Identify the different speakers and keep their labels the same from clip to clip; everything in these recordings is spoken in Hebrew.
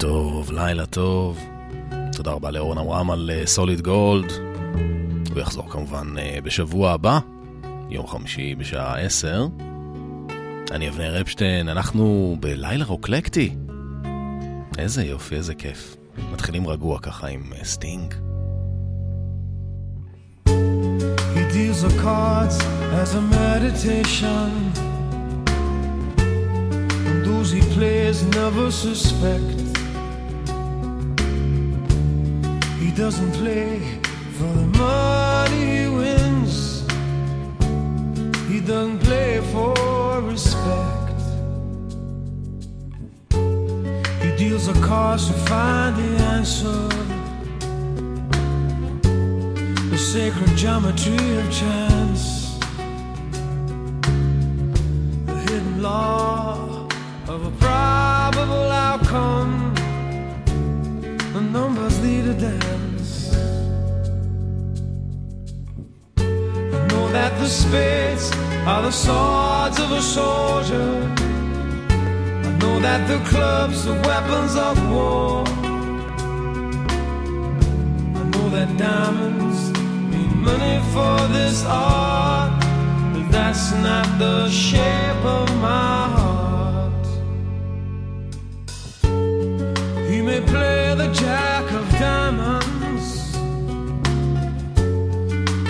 Speaker 1: טוב, לילה טוב. תודה רבה לאורן אברהם על Solid אה, Gold. הוא יחזור כמובן אה, בשבוע הבא, יום חמישי בשעה עשר. אני אבנר אפשטיין, אנחנו בלילה רוק אקלקטי. איזה יופי, איזה כיף. מתחילים רגוע ככה עם אה, סטינג. Those he plays never suspect He doesn't play for the money he wins. He doesn't play for respect. He deals a cards to find the answer. The sacred geometry of chance. The hidden law of a probable outcome. Lead a dance. I know that the spades are the swords of a soldier. I know that the clubs are weapons of war. I know that diamonds mean money for this art, but that's not the shape of my heart. He may play the jack of diamonds.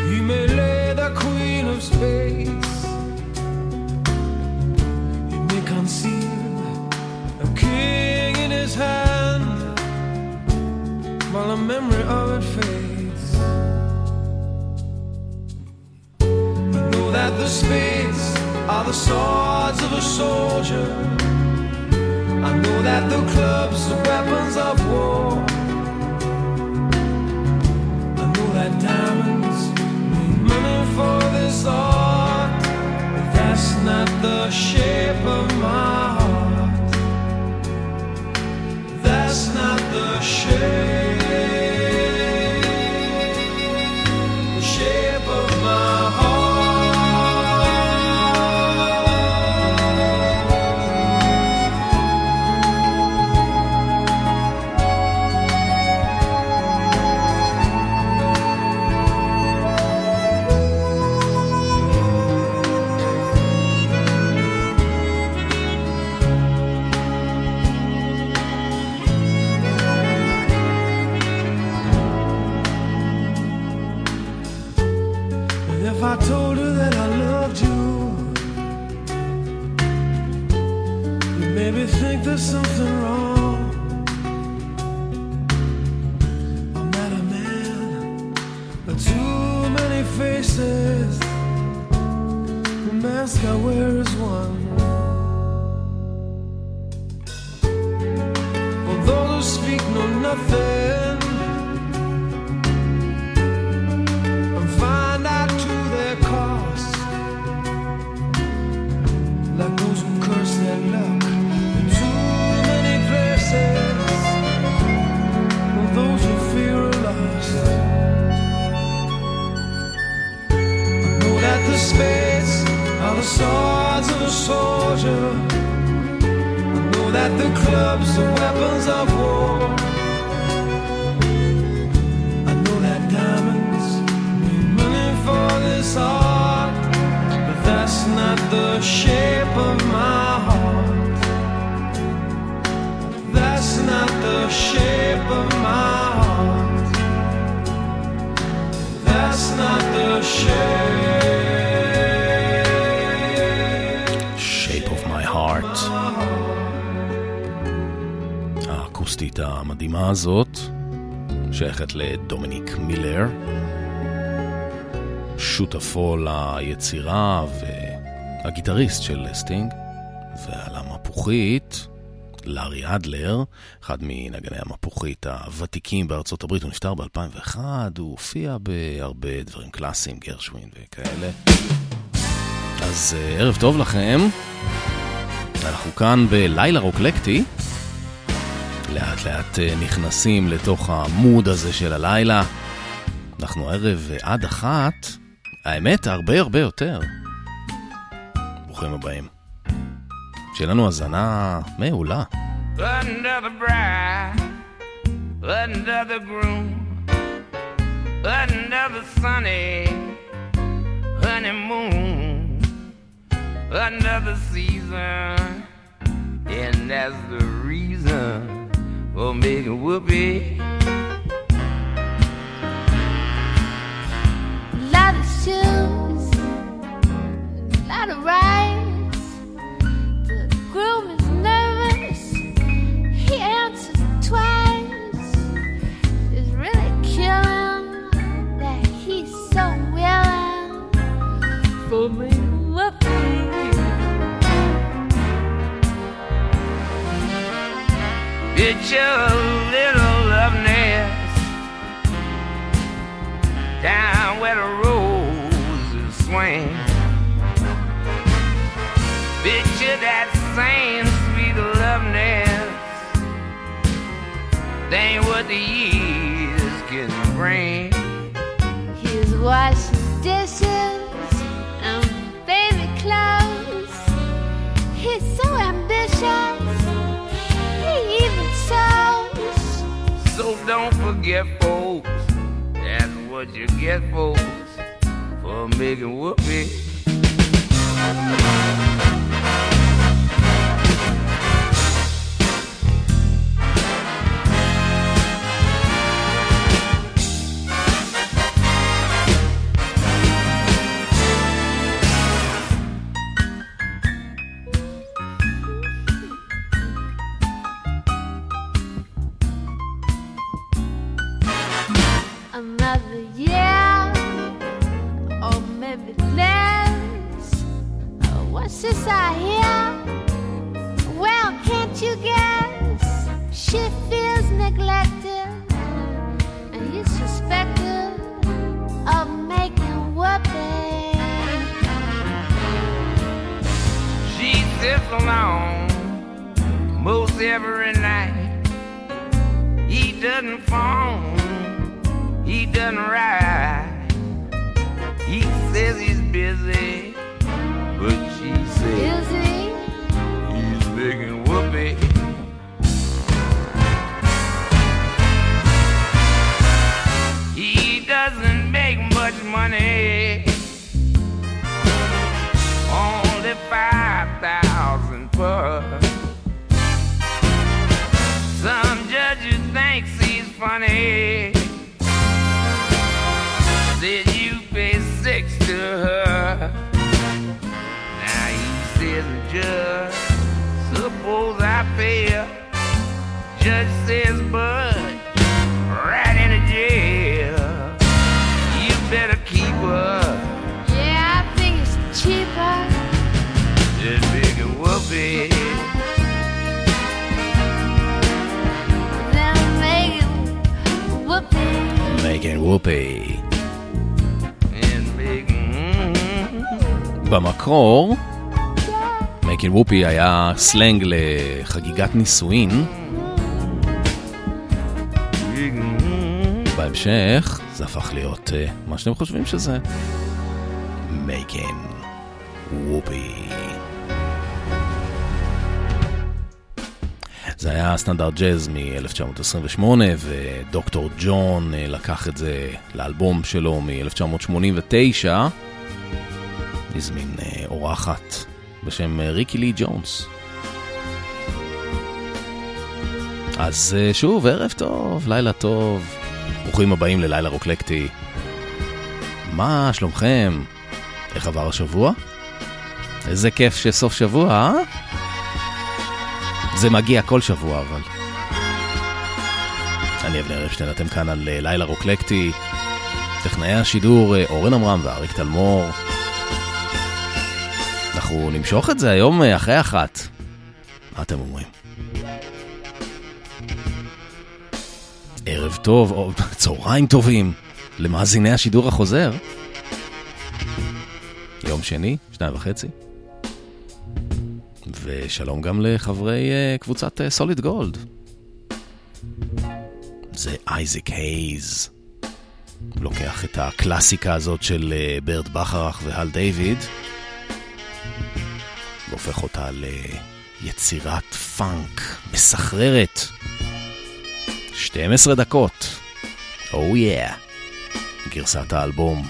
Speaker 1: He may lay the queen of spades. He may conceal a king in his hand while the memory of it fades. I know that the spades are the swords of a soldier. I know that the clubs are weapons of war. For this art, but that's not the shape of my heart. That's not the shape, הזאת. שייכת לדומיניק מילר, שותפו ליצירה והגיטריסט של סטינג, ועל המפוחית, לארי אדלר, אחד מנגני המפוחית הוותיקים בארצות הברית, הוא נפטר ב-2001, הוא הופיע בהרבה דברים קלאסיים, גרשווין וכאלה. אז אה, ערב טוב לכם, אנחנו כאן בלילה רוקלקטי. לאט לאט אה, נכנסים לתוך המוד הזה של הלילה. אנחנו ערב עד אחת, האמת, הרבה הרבה יותר. ברוכים הבאים. שיהיה לנו האזנה מעולה.
Speaker 2: another bride, another groom, another sunny honeymoon, another season, and that's the reason for making whoopee.
Speaker 3: Lot of shoes, lot of rides. The groom is nervous. He answers twice. It's really killing that he's so willing for me.
Speaker 2: It's your little love nest down where the roses swing. Picture that same sweet love nest. That ain't what the years can bring.
Speaker 3: He's washing dishes and baby clothes. He's so ambitious.
Speaker 2: Don't forget, folks. That's what you get, folks, for making whoopee. Every night. He doesn't phone, he doesn't write. He says he's busy, but she says
Speaker 3: he?
Speaker 2: he's making whoopee. He doesn't make much money, only five thousand per. Judges thinks he's funny. Said you pay six to her. Now he says, Judge, suppose I pay. Judge says, Bud, whoopee.
Speaker 4: מייגן וופי.
Speaker 2: And big, mm,
Speaker 4: במקור, מייקל וופי היה סלנג לחגיגת נישואין.
Speaker 2: big, mm.
Speaker 4: בהמשך זה הפך להיות uh, מה שאתם חושבים שזה. מייקן וופי. זה היה סטנדרט ג'אז מ-1928, ודוקטור ג'ון אה, לקח את זה לאלבום שלו מ-1989. הזמין אה, אורחת בשם אה, ריקי לי ג'ונס. אז שוב, ערב טוב, לילה טוב. ברוכים הבאים ללילה רוקלקטי. מה שלומכם? איך עבר השבוע? איזה כיף שסוף שבוע, אה? זה מגיע כל שבוע, אבל. אני אבנר אפשטיין, אתם כאן על אה, לילה רוקלקטי. טכנאי השידור אה, אורן עמרם ואריק תלמור. אנחנו נמשוך את זה היום אה, אחרי אחת. מה אתם אומרים? ערב טוב, או צהריים טובים, למאזיני השידור החוזר. יום שני, שניים וחצי. ושלום גם לחברי אה, קבוצת אה, סוליד גולד. זה אייזק הייז. לוקח את הקלאסיקה הזאת של ברד בכרך והל דיוויד, והופך אותה ליצירת פאנק מסחררת. 12 דקות. או oh יאה. Yeah. גרסת האלבום.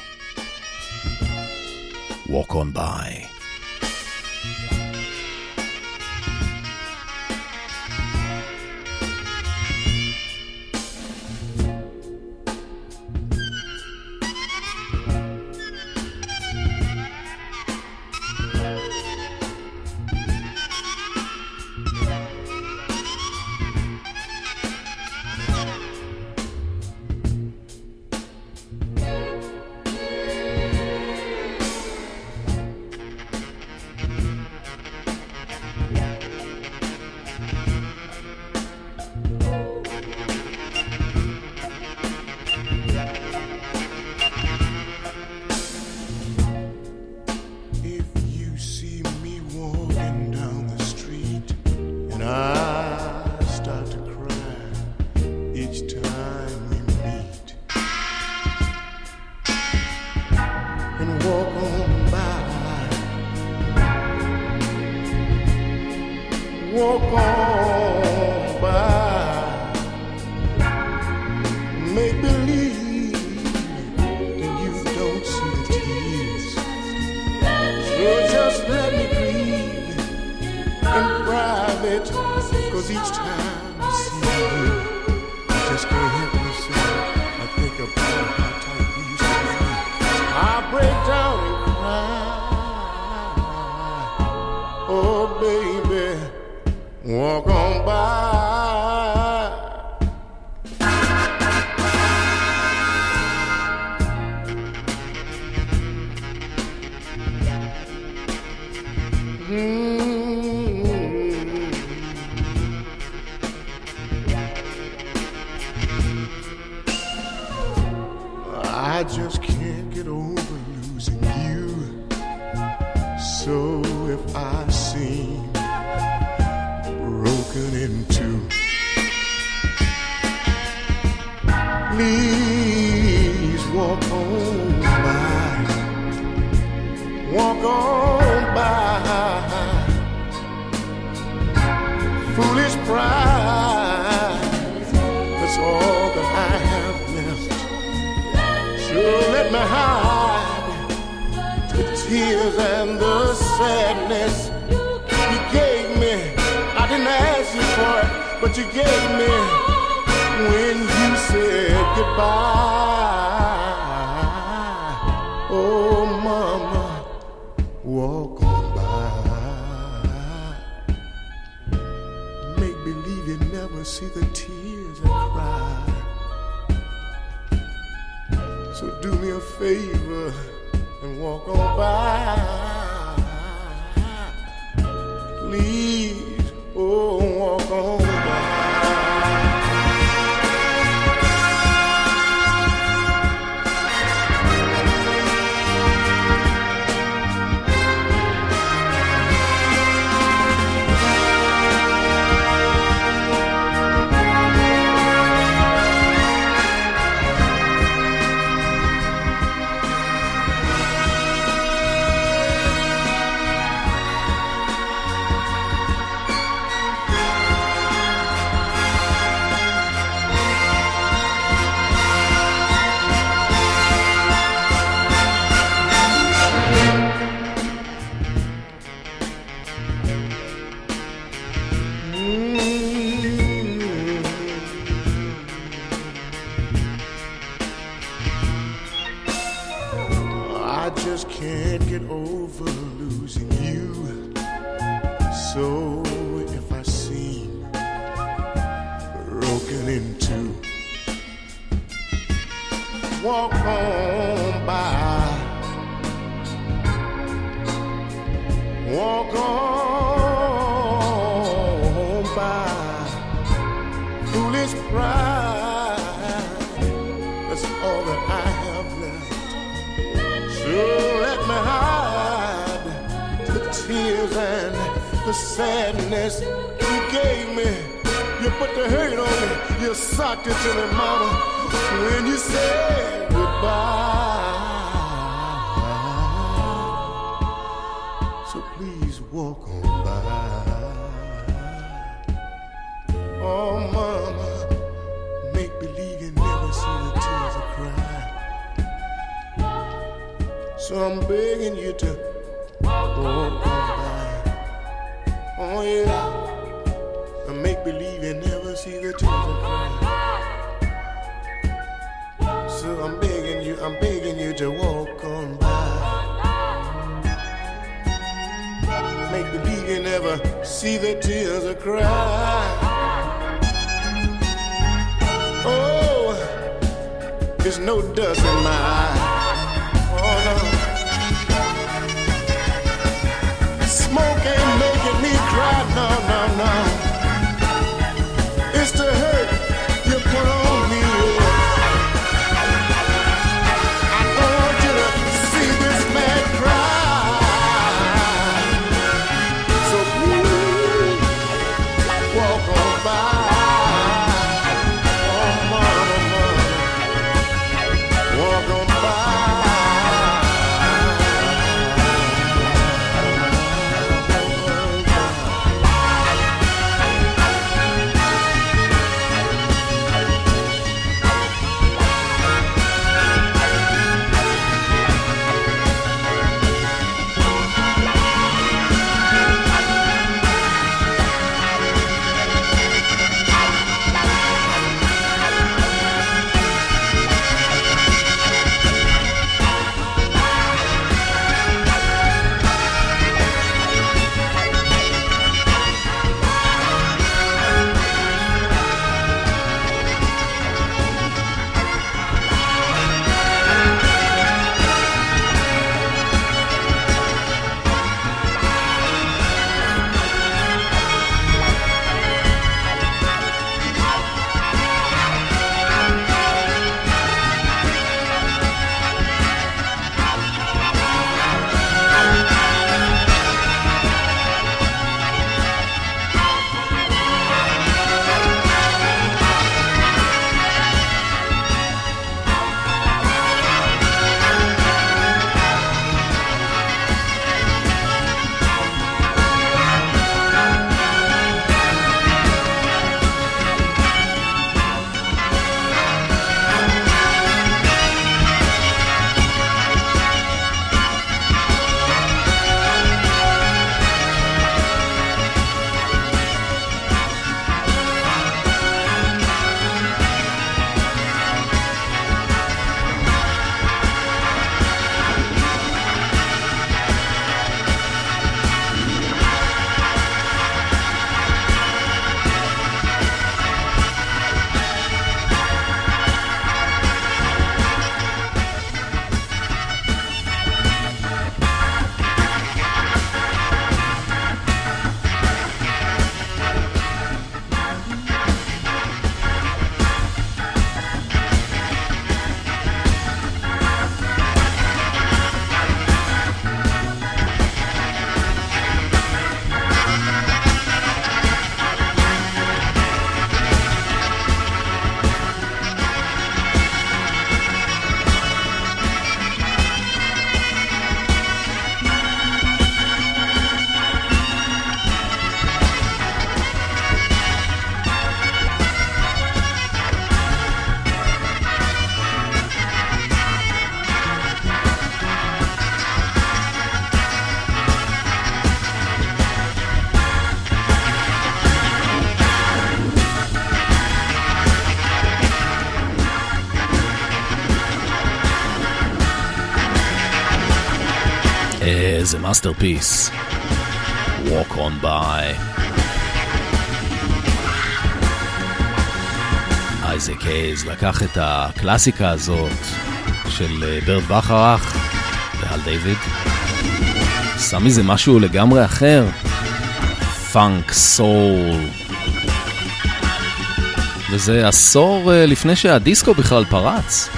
Speaker 4: Walk on by.
Speaker 5: can't get over losing you. So if I seem broken in two, please walk on by. Walk on by. Foolish pride. let me hide the tears and the sadness you gave me. I didn't ask you for it, but you gave me when you said goodbye. Oh, mama, walk on by. Make believe you never see the tears. So do me a favor and walk on by. Please, oh, walk on. the sadness you gave me. You put the hurt on me. You socked it to me, mama. When you said goodbye. So please walk on by. Oh, So I'm begging you to walk on by. Oh yeah. And make believe you never see the cry. So I'm begging you, I'm begging you to walk on by.
Speaker 4: Make believe
Speaker 5: you never see the tears or cry. Oh, there's no dust in my eye. Oh no.
Speaker 4: Masterpiece. Walk on by. אייזק הייז לקח את הקלאסיקה הזאת של אה, ברט בכרך והל דיוויד, עשה מזה משהו לגמרי אחר, פאנק סול. וזה עשור אה, לפני שהדיסקו בכלל פרץ.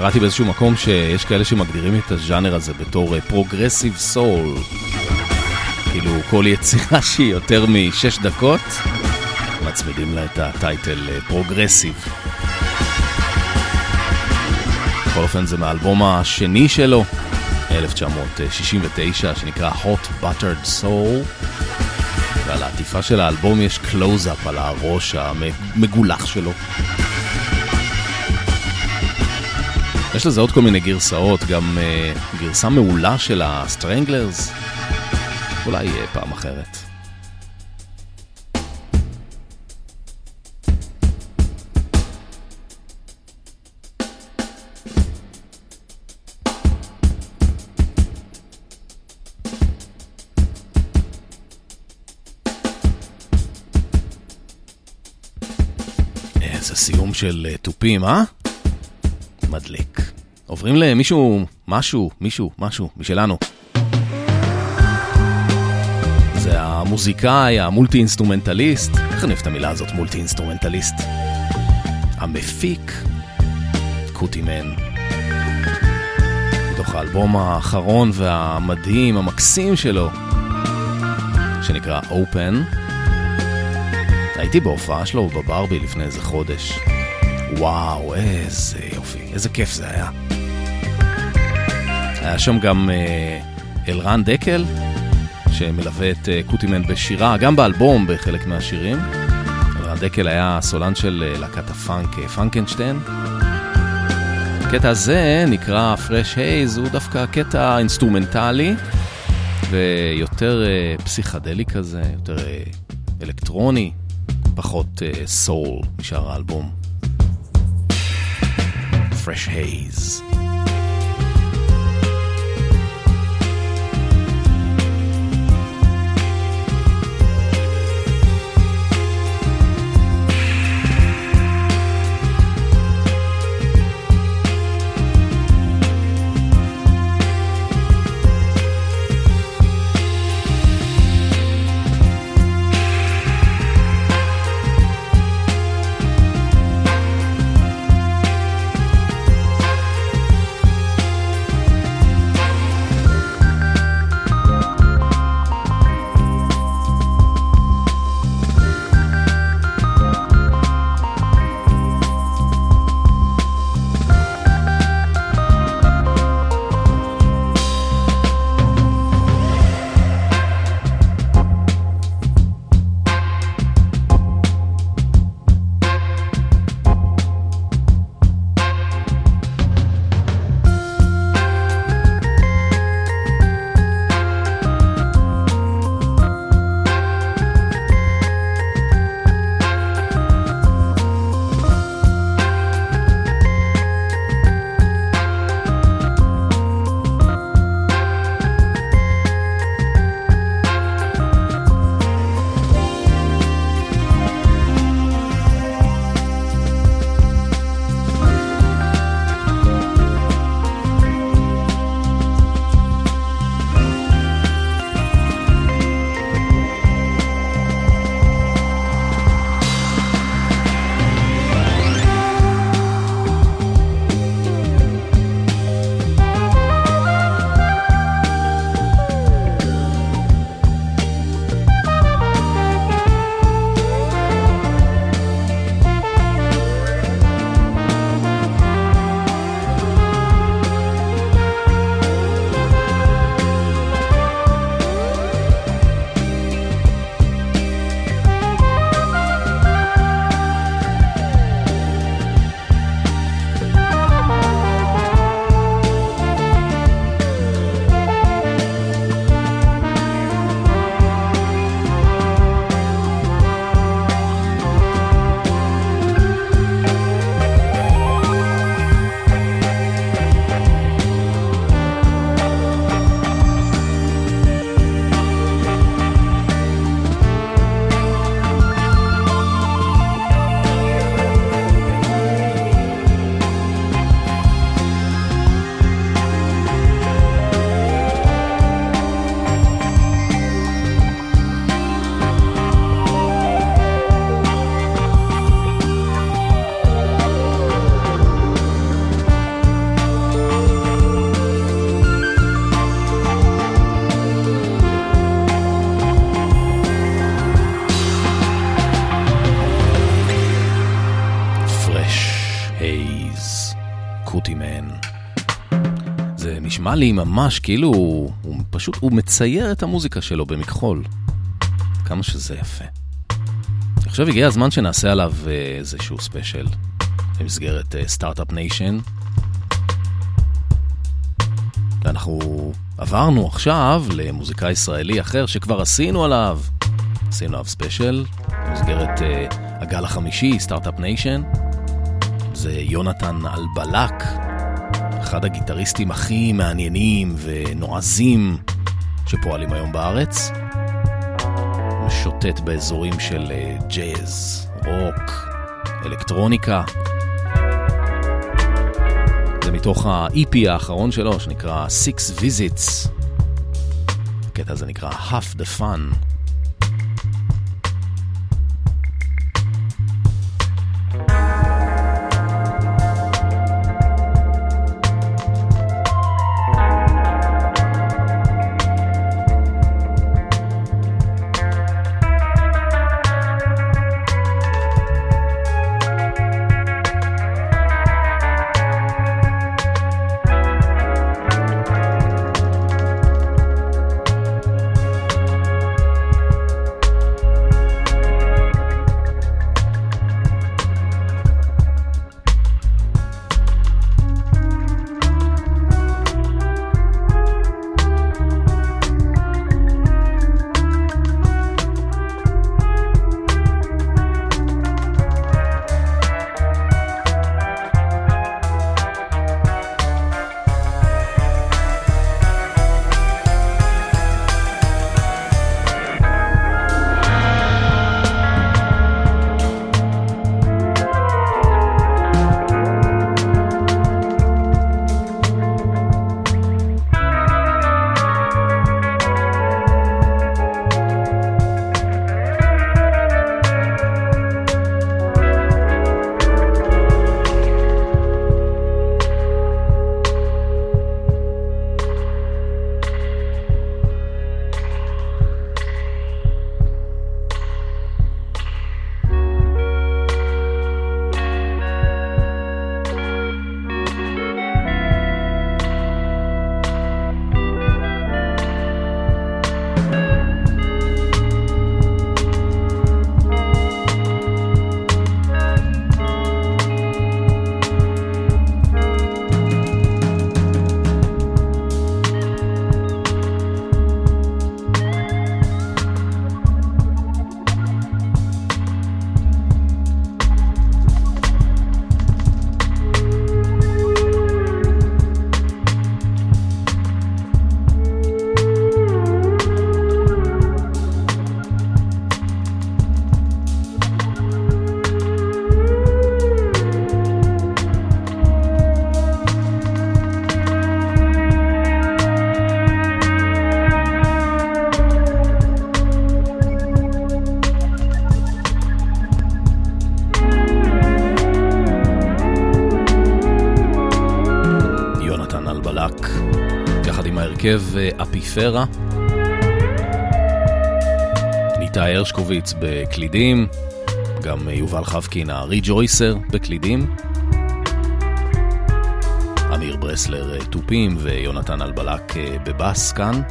Speaker 4: קראתי באיזשהו מקום שיש כאלה שמגדירים את הז'אנר הזה בתור progressive soul. כאילו כל יצירה שהיא יותר משש דקות, מצמידים לה את ה title progressive. בכל אופן זה מהאלבום השני שלו, 1969, שנקרא Hot Buttered Soul. ועל העטיפה של האלבום יש קלוז-אפ על הראש המגולח שלו. יש לזה עוד כל מיני גרסאות, גם אה, גרסה מעולה של הסטרנגלרס, אולי אה, פעם אחרת. איזה סיום של אה, תופים, אה? מדליק. עוברים למישהו, משהו, מישהו, משהו, משלנו. זה המוזיקאי, ה multi-instrumentalist, איך אני אוהב את המילה הזאת, multi-instrumentalist? המפיק, קוטימן. מתוך האלבום האחרון והמדהים, המקסים שלו, שנקרא Open. הייתי בהופעה שלו בברבי לפני איזה חודש. וואו, איזה יופי, איזה כיף זה היה. היה שם גם אה, אלרן דקל, שמלווה את אה, קוטימן בשירה, גם באלבום בחלק מהשירים. אלרן דקל היה סולן של אה, להקת הפאנק פאנקנשטיין. הקטע הזה נקרא Fresh Haze, הוא דווקא קטע אינסטרומנטלי ויותר פסיכדלי כזה, יותר אלקטרוני, פחות סול משאר האלבום. Fresh Haze. לי ממש כאילו הוא, פשוט, הוא מצייר את המוזיקה שלו במכחול. כמה שזה יפה. עכשיו הגיע הזמן שנעשה עליו אה, איזשהו special במסגרת Start-Up Nation. ואנחנו עברנו עכשיו למוזיקאי ישראלי אחר שכבר עשינו עליו, עשינו עליו special, במסגרת uh, הגל החמישי, Start-Up Nation. זה יונתן אלבלק, אחד הגיטריסטים הכי מעניינים ונועזים שפועלים היום בארץ. משוטט באזורים של uh, ג'אז, רוק, אלקטרוניקה. זה מתוך ה-EP האחרון שלו, שנקרא Six Visits. הקטע הזה נקרא Half the Fun. הרכב אה, אפיפרה. ניתאי הרשקוביץ בקלידים, גם אה, יובל חבקין הריג'ויסר בקלידים. אמיר ברסלר אה, תופים ויונתן אלבלק בבאס כאן.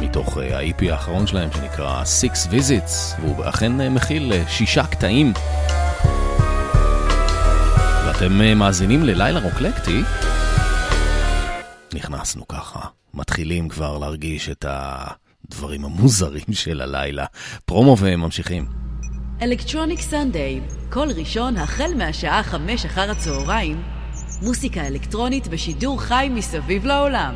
Speaker 4: מתוך ה-EP האחרון שלהם שנקרא Six Visits, והוא אכן מכיל שישה קטעים. ואתם מאזינים ללילה רוקלקטי. נכנסנו ככה, מתחילים כבר להרגיש את הדברים המוזרים של הלילה. פרומו וממשיכים.
Speaker 6: אלקטרוניק סנדיי, כל ראשון החל מהשעה חמש אחר הצהריים, מוסיקה אלקטרונית בשידור חי מסביב לעולם.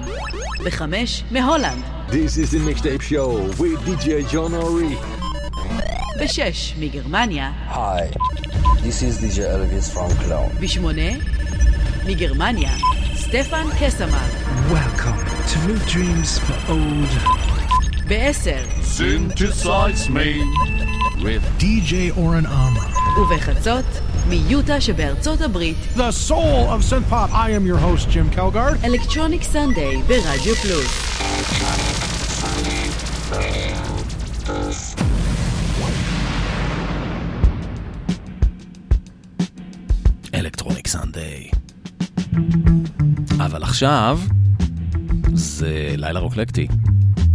Speaker 6: בחמש, מהולנד.
Speaker 7: This is the mixtape show with DJ John Ori.
Speaker 6: בשש, מגרמניה.
Speaker 8: Hi, this is DJ Elvis from Cologne.
Speaker 6: בשמונה, מגרמניה. סטפן קסמן.
Speaker 9: Welcome to New Dreams for Old.
Speaker 6: בעשר.
Speaker 10: Synthesize me
Speaker 9: with DJ Oren Amram.
Speaker 6: ובחצות, מיוטה שבארצות הברית.
Speaker 9: The soul of synth pop. I am your host, Jim Kelgard.
Speaker 6: אלקטרוניק סנדיי ברדיו פלוס.
Speaker 4: עכשיו זה לילה רוקלקטי,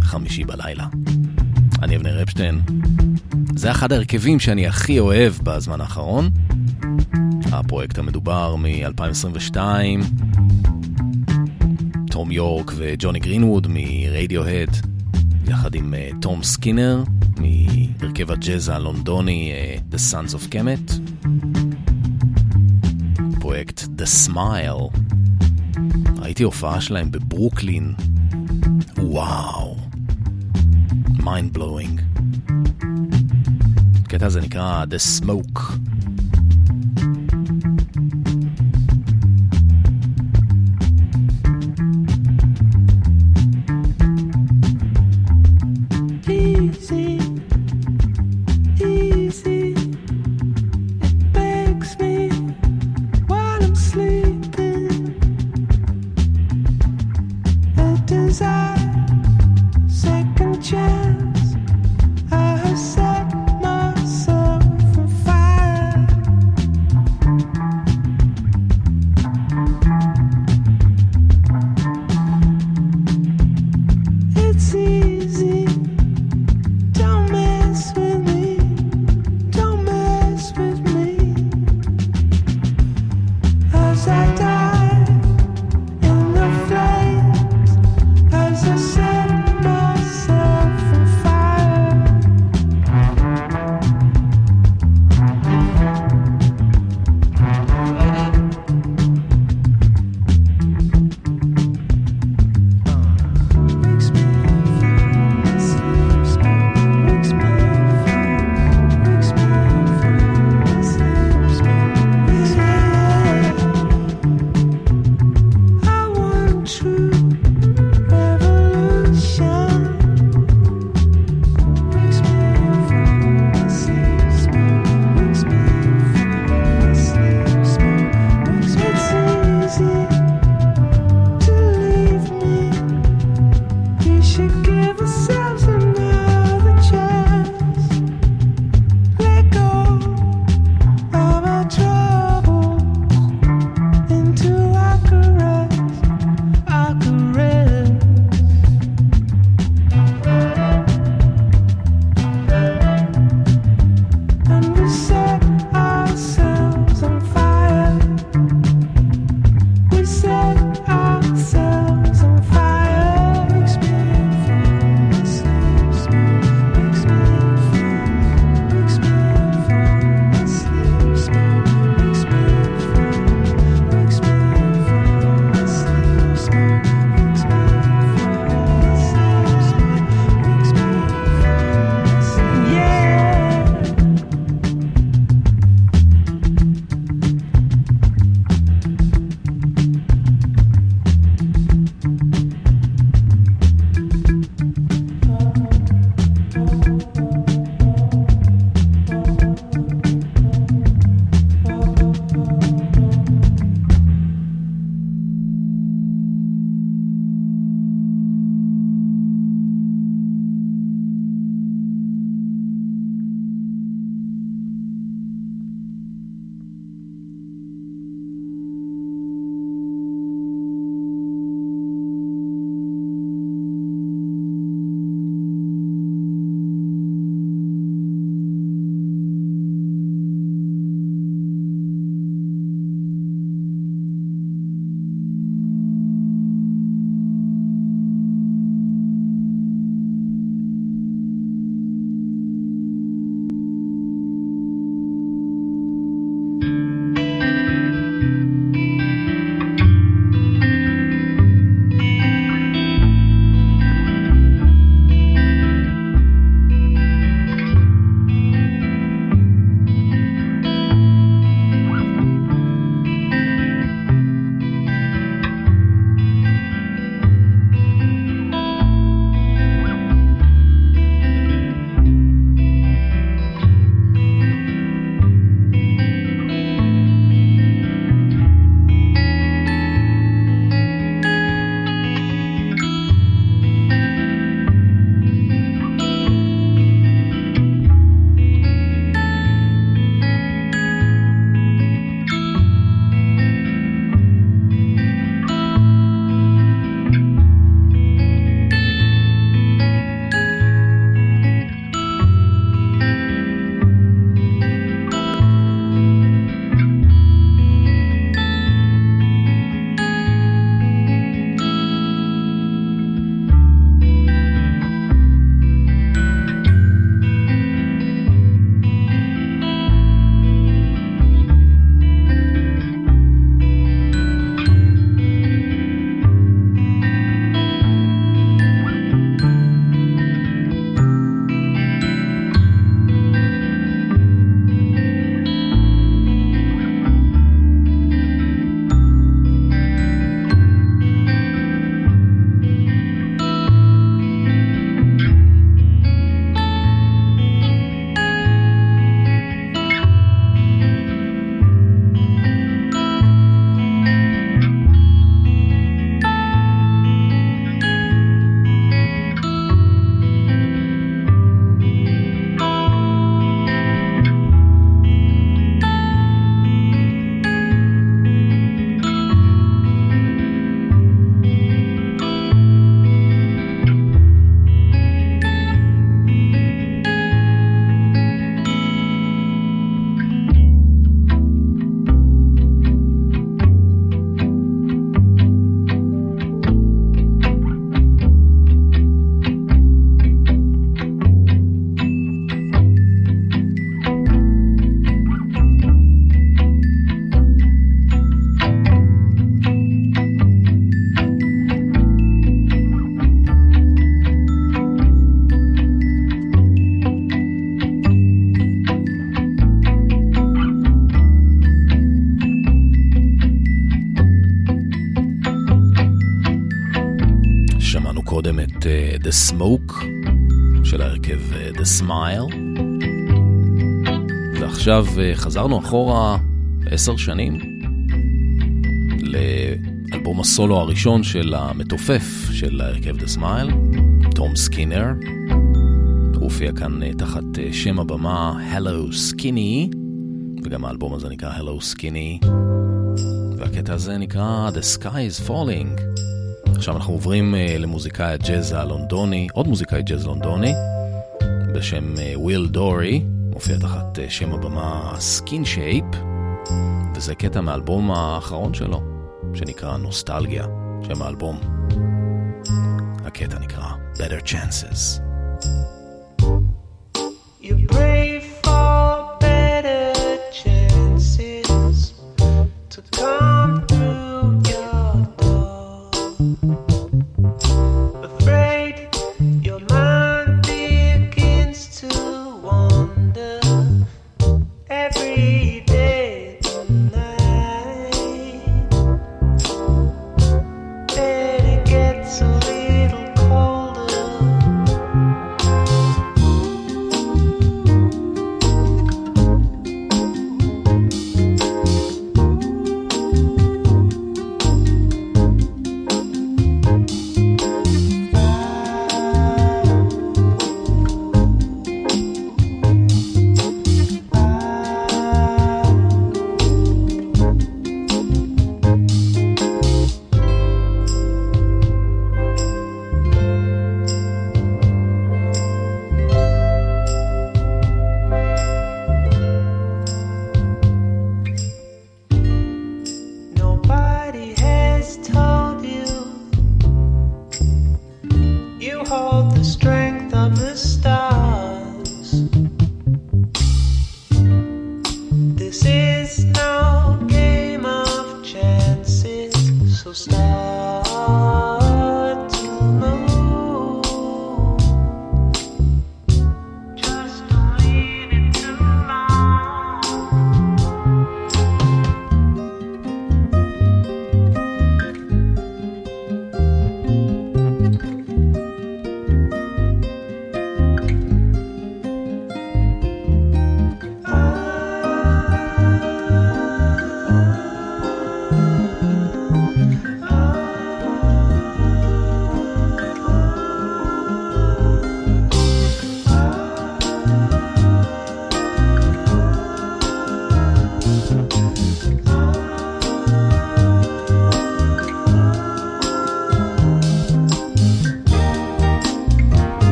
Speaker 4: חמישי בלילה. אני אבנר אפשטיין. זה אחד ההרכבים שאני הכי אוהב בזמן האחרון. הפרויקט המדובר מ-2022,
Speaker 11: תום יורק וג'וני גרינווד מרדיוהד, יחד עם תום סקינר מהרכב הג'אז הלונדוני The Sons of Kemet. פרויקט The Smile. ראיתי הופעה שלהם בברוקלין. וואו. mind blowing. הקטע הזה נקרא The Smoke.
Speaker 12: Smoke של ההרכב uh, The Smile. ועכשיו uh, חזרנו אחורה עשר שנים לאלבום הסולו הראשון של המתופף של ההרכב The Smile, תום סקינר. הוא הופיע כאן uh, תחת שם הבמה Hello Skinny, וגם האלבום הזה נקרא Hello Skinny. והקטע הזה נקרא The Sky is Falling. עכשיו אנחנו עוברים uh, למוזיקאי הג'אז הלונדוני, עוד מוזיקאי ג'אז לונדוני, בשם וויל uh, דורי, מופיע תחת uh, שם הבמה Skinshape, וזה קטע מהאלבום האחרון שלו, שנקרא נוסטלגיה, שם האלבום. הקטע נקרא Better Chances.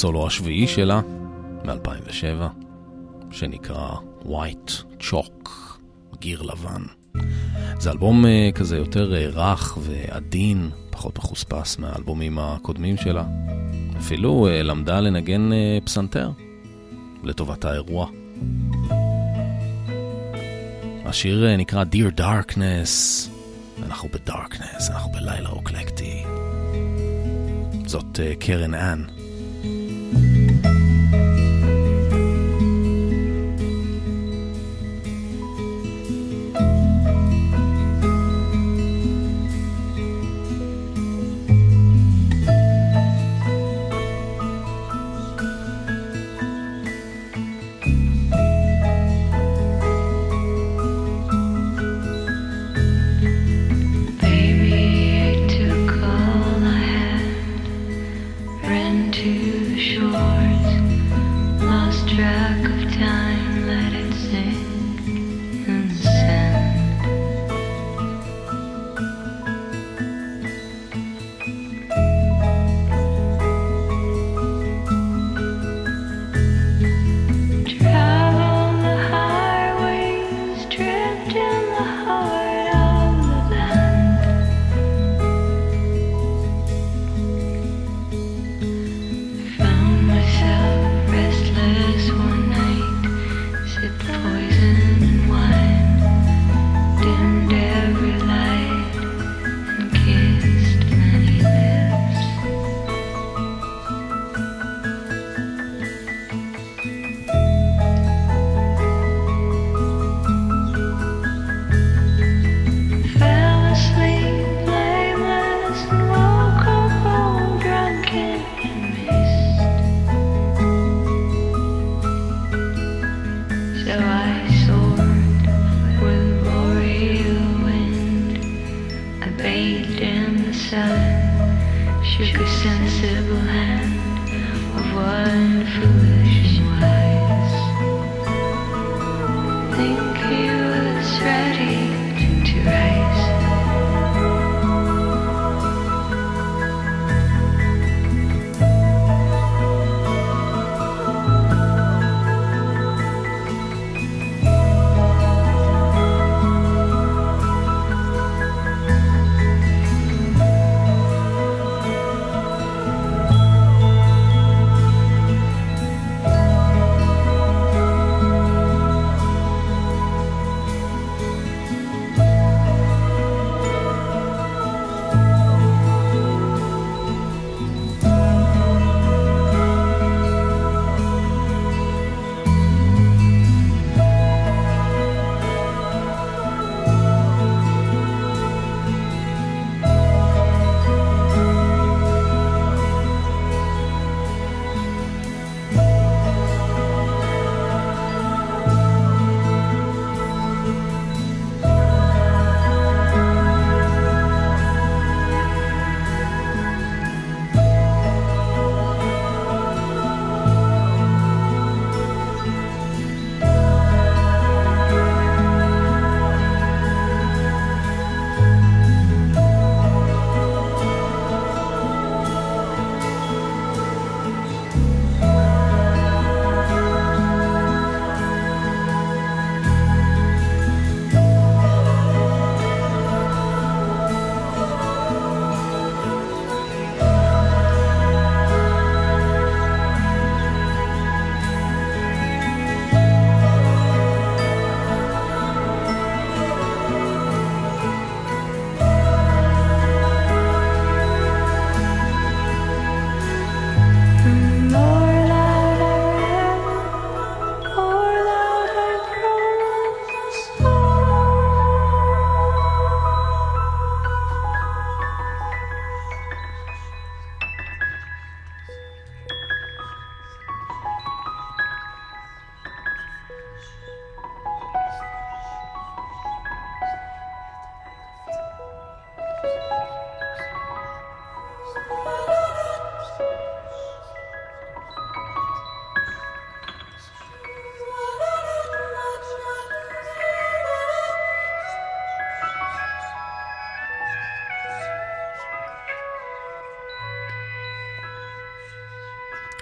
Speaker 4: הסולו השביעי שלה מ-2007, שנקרא White Chalk, גיר לבן. זה אלבום אה, כזה יותר אה, רך ועדין, פחות מחוספס מהאלבומים הקודמים שלה. אפילו אה, למדה לנגן פסנתר לטובת האירוע. השיר נקרא Dear Darkness, אנחנו בדארקנס, אנחנו בלילה אוקלקטי. זאת קרן
Speaker 13: אנ.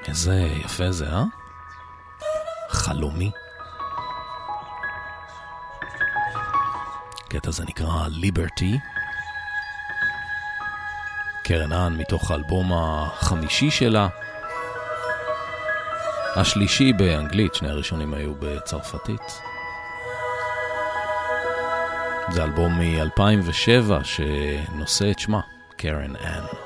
Speaker 13: איזה יפה זה, אה? חלומי. הקטע הזה נקרא ליברטי. קרן האן מתוך האלבום החמישי שלה. השלישי באנגלית, שני הראשונים היו בצרפתית. זה אלבום מ-2007 שנושא את שמה, קרן אן.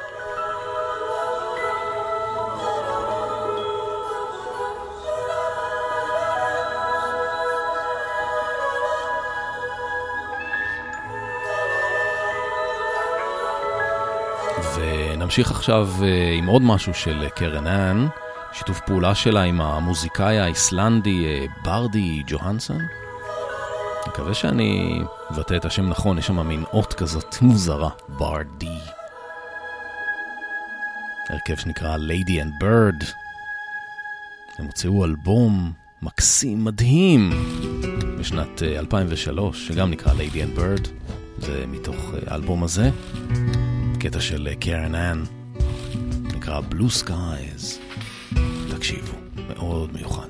Speaker 13: ונמשיך עכשיו אה, עם עוד משהו של קרן אן, שיתוף פעולה שלה עם המוזיקאי האיסלנדי אה, ברדי ג'והנסון. מקווה שאני מבטא את השם נכון, יש שם מין אות כזאת מוזרה, ברדי. הרכב שנקרא Lady and Bird. הם הוציאו אלבום מקסים, מדהים, בשנת אה, 2003, שגם נקרא Lady and Bird. זה מתוך אה, האלבום הזה. קטע של קרן אן, נקרא Blue Skies. תקשיבו, מאוד מיוחד.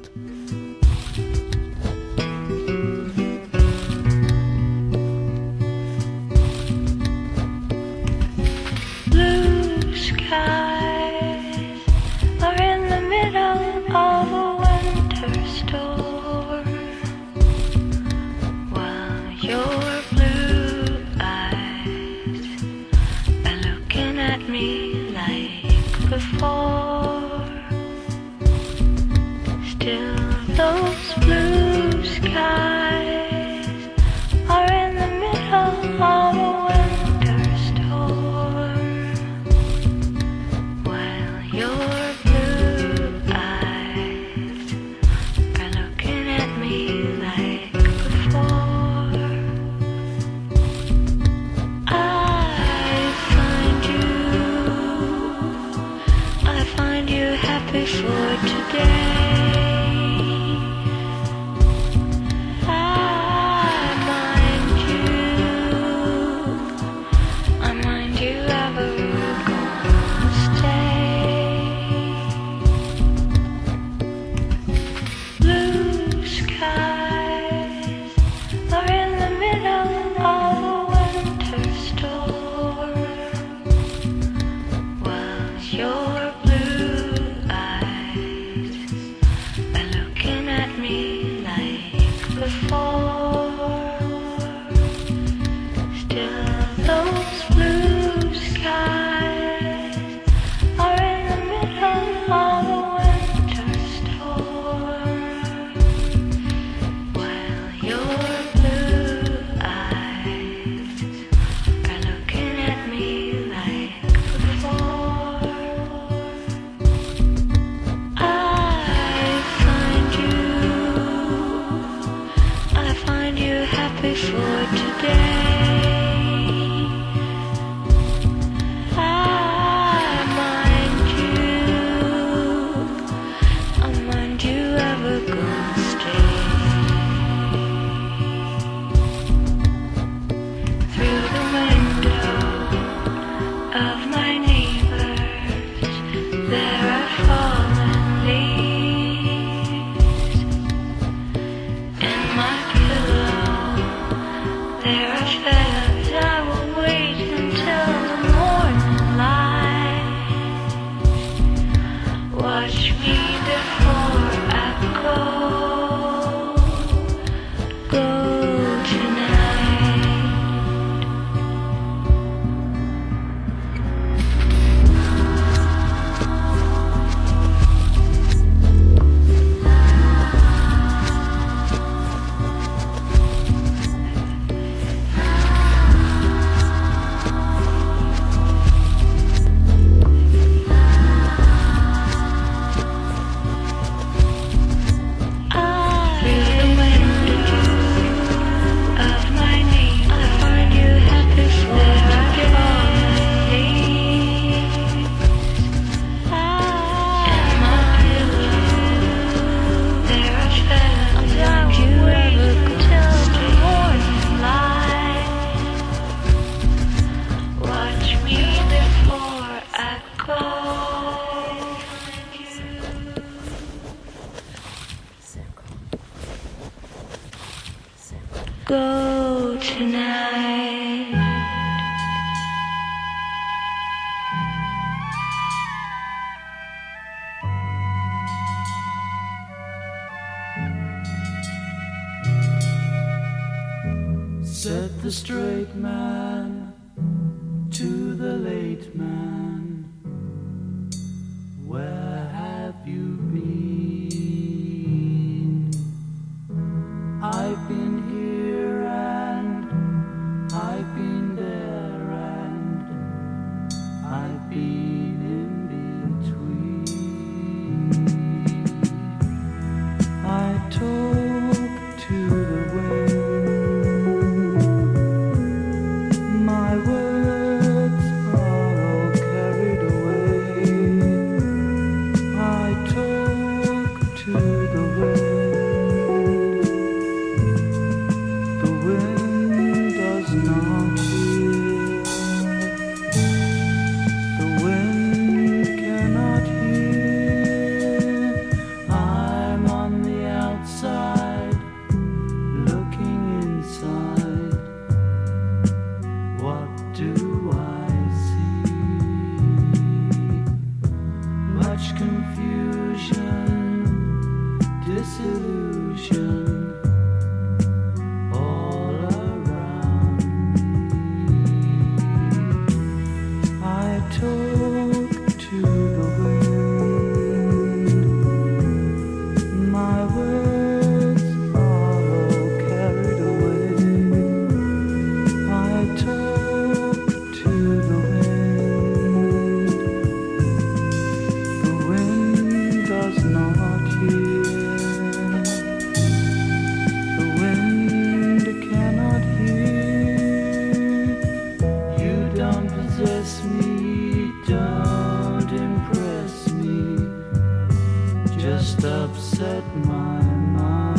Speaker 14: just upset my mind.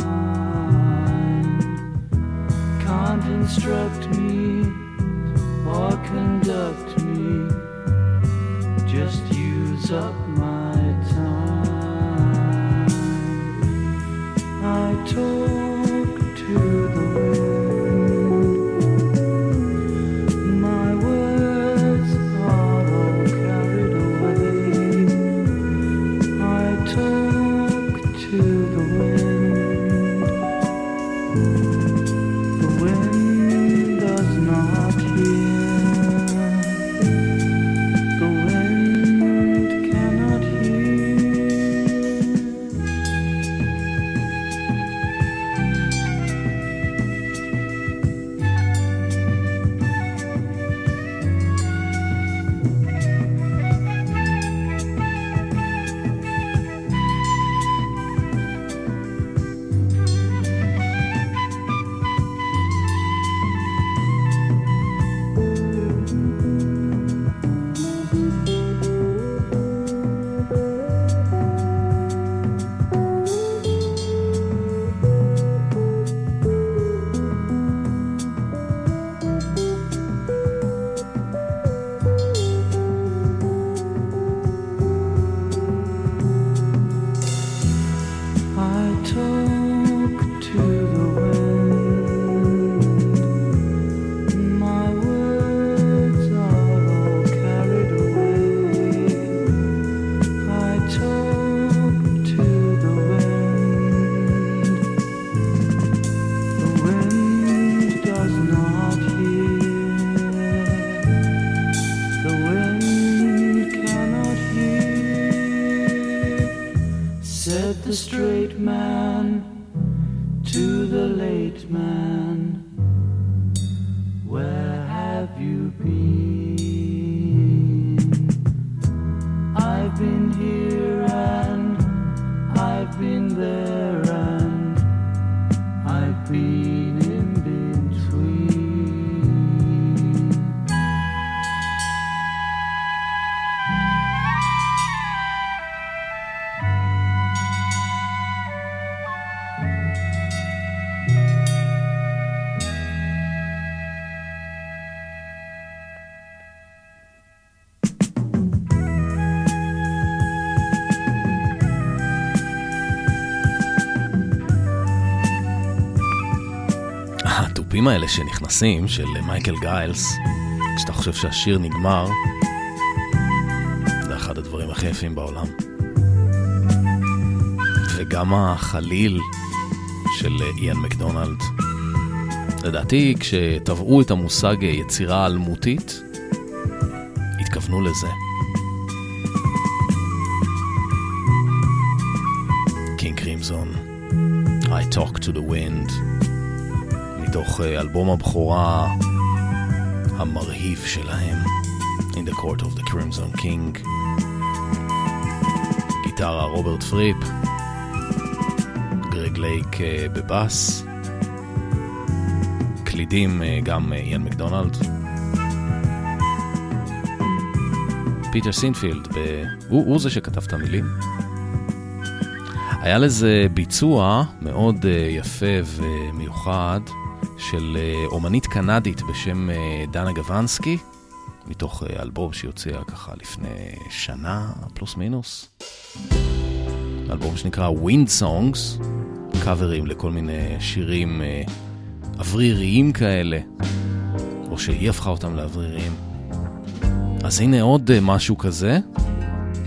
Speaker 14: Can't instruct me or conduct me, just use up
Speaker 15: הלופים האלה שנכנסים, של מייקל גיילס, כשאתה חושב שהשיר נגמר, זה אחד הדברים הכי יפים בעולם. וגם החליל של איאן מקדונלד. לדעתי, כשטבעו את המושג יצירה אלמותית, התכוונו לזה. קינג קרימזון, I Talk to the Wind, מתוך אה, אלבום הבכורה המרהיב שלהם, In the Court of the Crimson King. גיטרה רוברט פריפ, גרג לייק אה, בבאס, קלידים אה, גם איאן מקדונלד. פיטר סינפילד, ב... הוא, הוא זה שכתב את המילים. היה לזה ביצוע מאוד יפה ומיוחד של uh, אומנית קנדית בשם uh, דנה גוונסקי, מתוך uh, אלבום שיוצא ככה לפני שנה, פלוס מינוס. אלבום שנקרא Wind Songs, קאברים לכל מיני שירים אווריריים כאלה, או שהיא הפכה אותם לאווריריים. אז הנה עוד משהו כזה.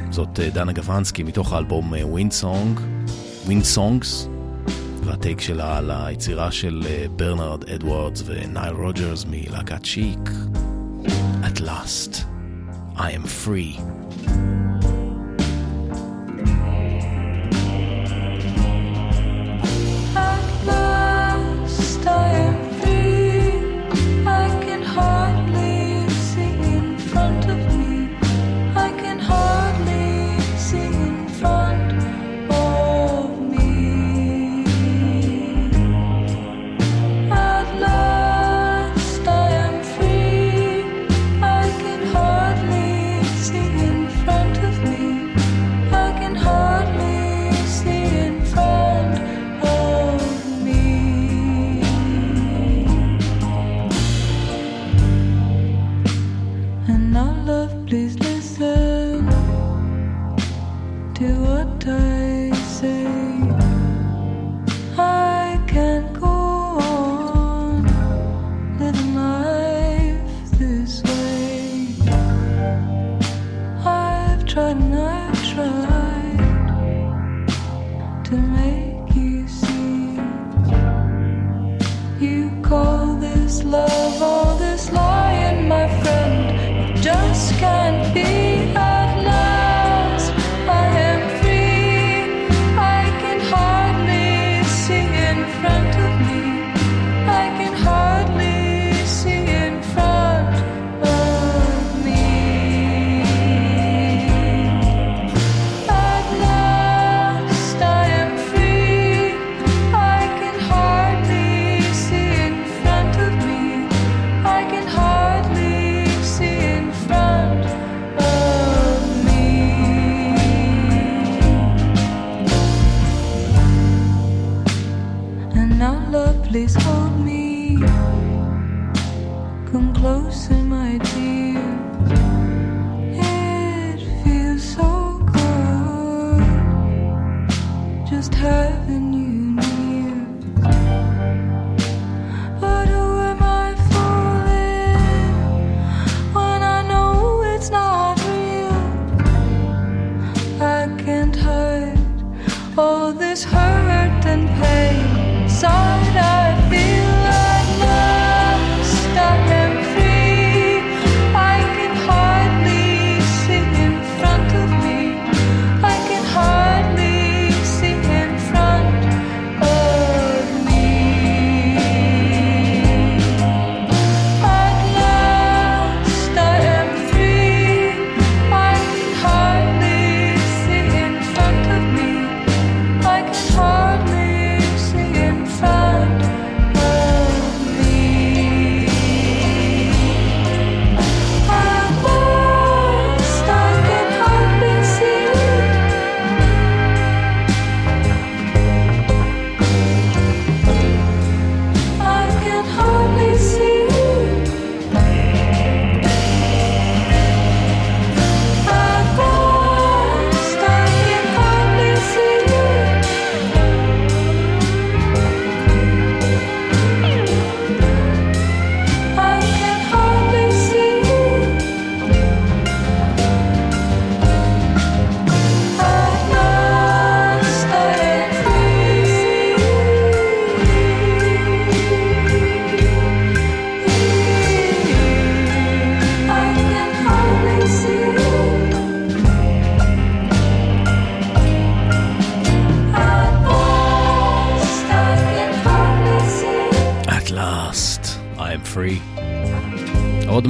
Speaker 15: זאת דנה גוונסקי מתוך האלבום Wind Song, Wind Songs, והטייק שלה על היצירה של uh, ברנרד אדוארדס ונייל רוג'רס מלהקת צ'יק. At last, I am free.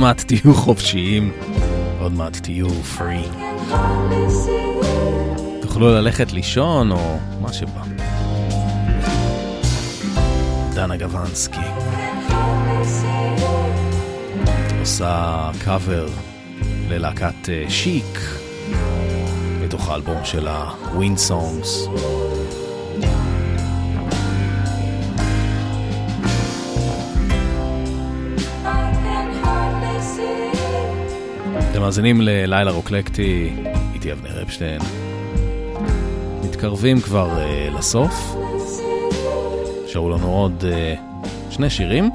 Speaker 16: מעט תהיו חופשיים, עוד מעט תהיו free. תוכלו ללכת לישון או מה שבא. דנה גוונסקי עושה קאבר ללהקת אה, שיק. בתוך האלבום שלה, Wind Songs. מאזינים ללילה רוקלקטי, איתי אבנר אפשטיין. מתקרבים כבר אה, לסוף. נשארו לנו עוד אה, שני שירים.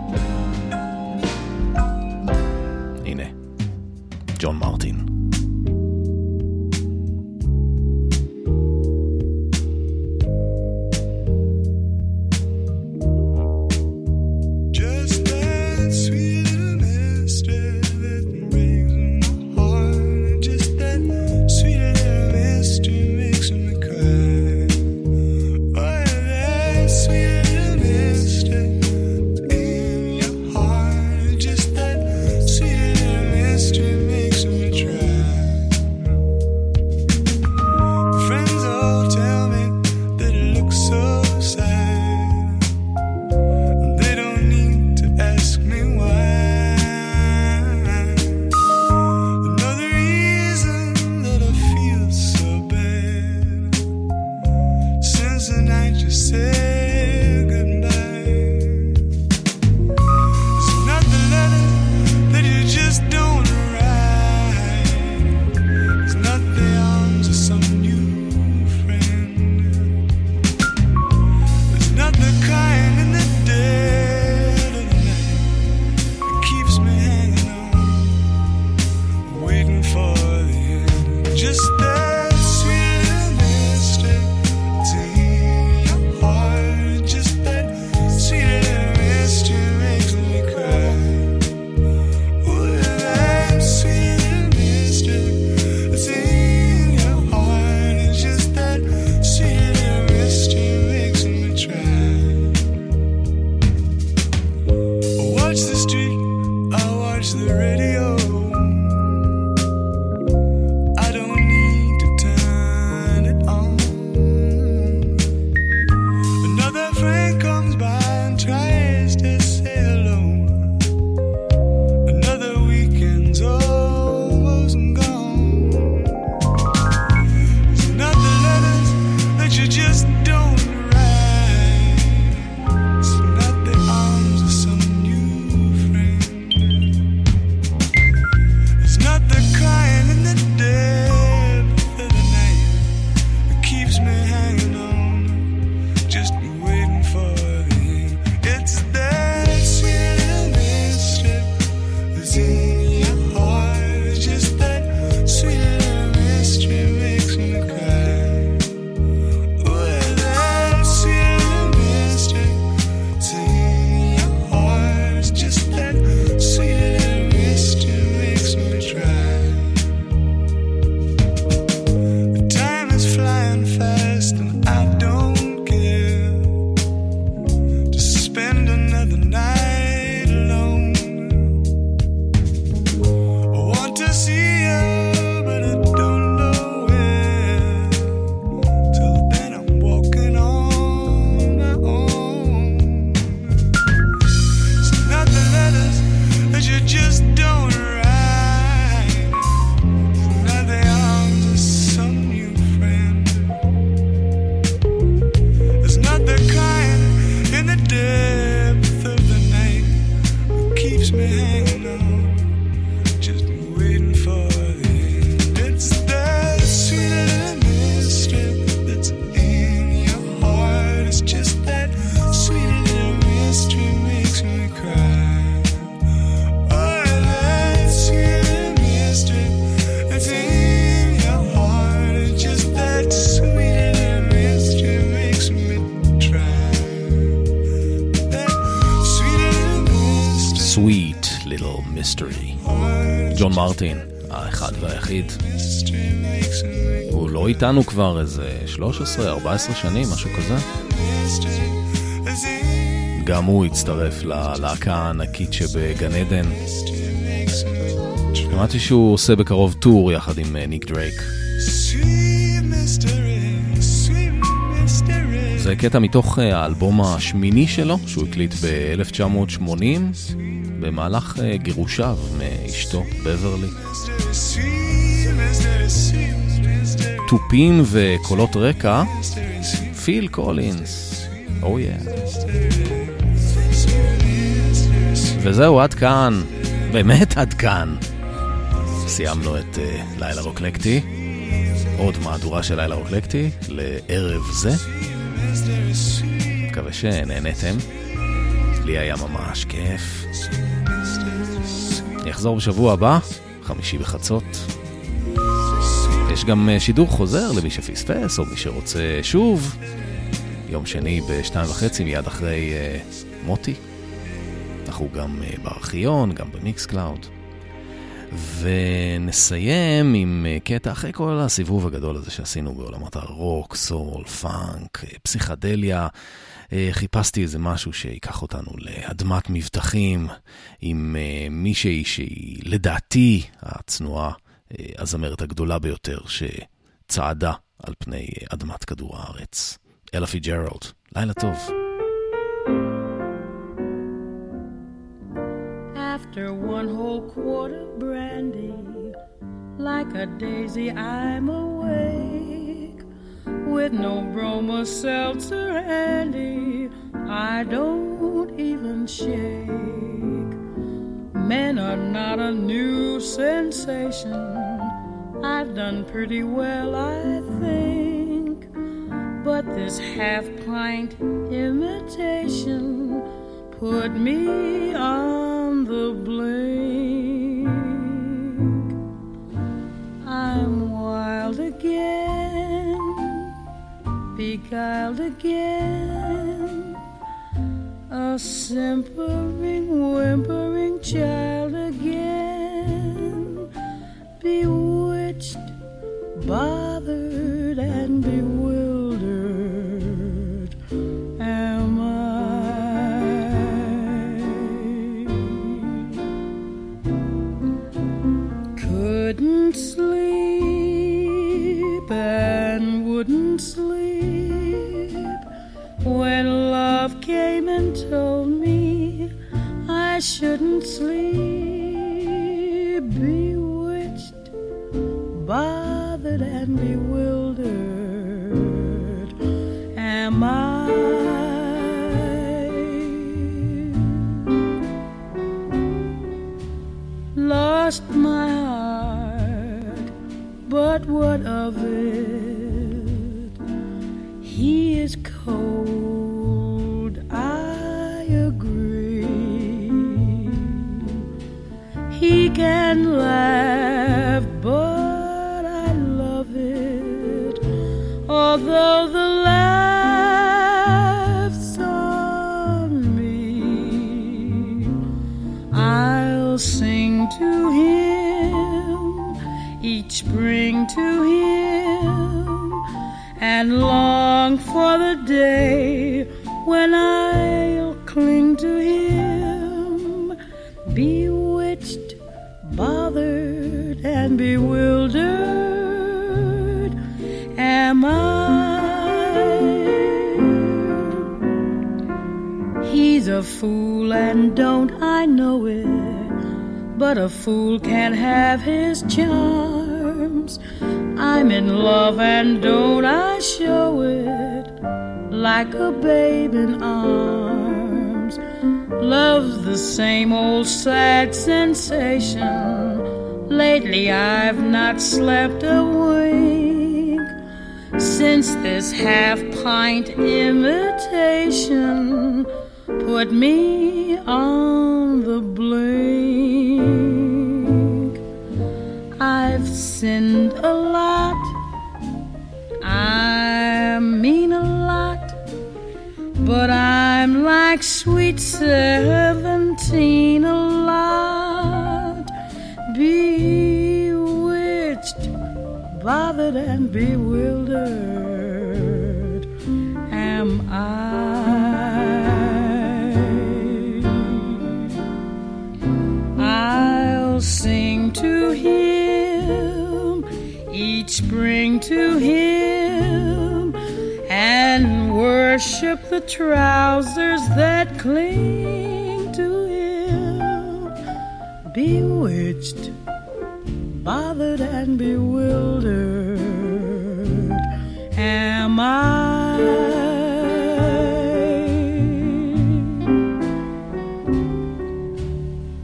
Speaker 16: איתנו כבר איזה 13-14 שנים, משהו כזה.
Speaker 4: גם הוא הצטרף ללהקה הענקית שבגן עדן. שמעתי שהוא עושה בקרוב טור יחד עם אה, ניק דרייק. זה קטע מתוך אה, האלבום השמיני שלו, שהוא הקליט ב-1980, במהלך אה, גירושיו מאשתו, בברלי. תופים וקולות רקע, פיל קולינס. או יא. וזהו, עד כאן. באמת עד כאן. סיימנו את uh, לילה רוקלקטי. עוד מהדורה של לילה רוקלקטי לערב זה. מקווה שנהנתם. לי היה ממש כיף. אני אחזור בשבוע הבא, חמישי בחצות. יש גם אה, שידור חוזר למי שפספס או מי שרוצה שוב. יום שני בשתיים וחצי מיד אחרי uh, מוטי. אנחנו גם uh, בארכיון, גם ב Mixcloud. ונסיים עם uh, קטע אחרי כל הסיבוב הגדול הזה שעשינו בעולמות הרוק, סול, פאנק, פסיכדליה. חיפשתי איזה משהו שיקח אותנו לאדמת מבטחים עם מישהי שהיא לדעתי הצנועה, הזמרת הגדולה ביותר שצעדה על פני uh, אדמת כדור הארץ. אלה פיג'רלד, לילה טוב.
Speaker 17: After one whole quart of brandy, like a daisy, I'm awake. With no bromo seltzer handy, I don't even shake. Men are not a new sensation. I've done pretty well, I think. But this half pint imitation put me on the blink. I'm wild again, beguiled again, a simpering, whimpering child again, bewitched, bothered, and bewildered. Am I? Couldn't sleep when love came and told me I shouldn't sleep. Bewitched, bothered, and bewildered. Am I? Lost my heart, but what of it? He is cold, I agree. He can laugh, but I love it. Although the laugh's on me, I'll sing to him each spring to him and long for the day when I'll cling to him, bewitched, bothered, and bewildered. Am I? He's a fool, and don't I know it? But a fool can't have his charms. I'm in love, and don't I show it like a babe in arms? Love's the same old sad sensation. Lately, I've not slept a wink since this half pint imitation put me on the blink. I've sinned a lot. I mean a lot. But I'm like sweet seventeen a lot. Bewitched, bothered, and bewildered. Am I? I'll sing to him cling to him and worship the trousers that cling to him. Bewitched, bothered, and bewildered am I.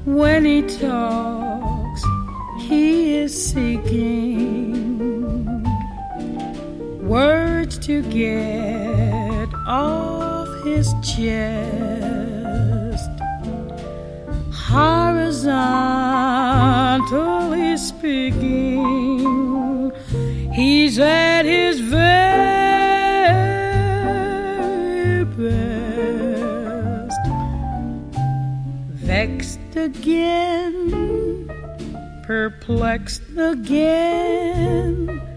Speaker 17: When he talks, he is seeking words to get off his chest. Horizontally speaking, he's at his very best. Vexed again, perplexed again.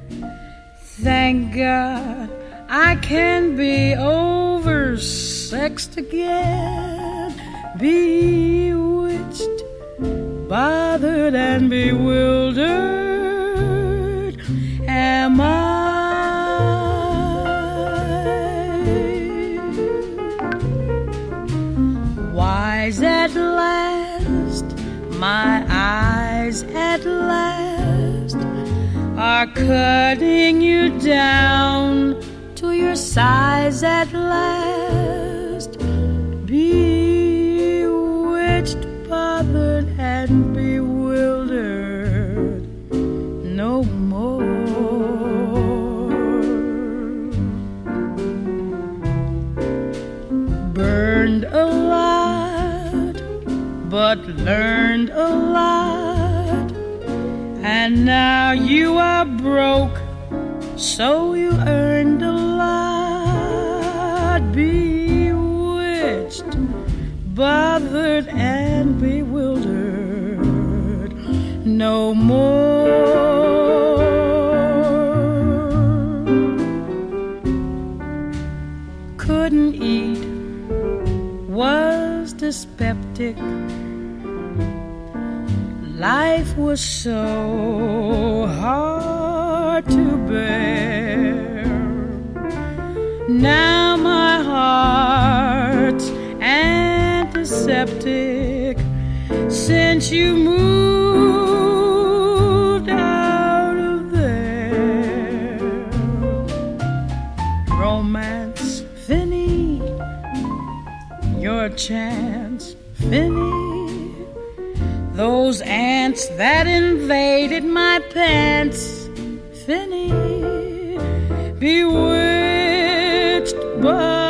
Speaker 17: Thank God I can be oversexed again, bewitched, bothered, and bewildered. Cutting you down to your size at last. Bewitched, bothered, and bewildered no more. Burned a lot, but learned. And now you are broke, so you earned a lot. Bewitched, bothered, and bewildered no more. Couldn't eat, was dyspeptic. Life was so hard to bear. Now my heart's antiseptic since you moved out of there. Romance, Finny, your chance, Finny. Those ants that invaded my pants, Finny, bewitched, bothered,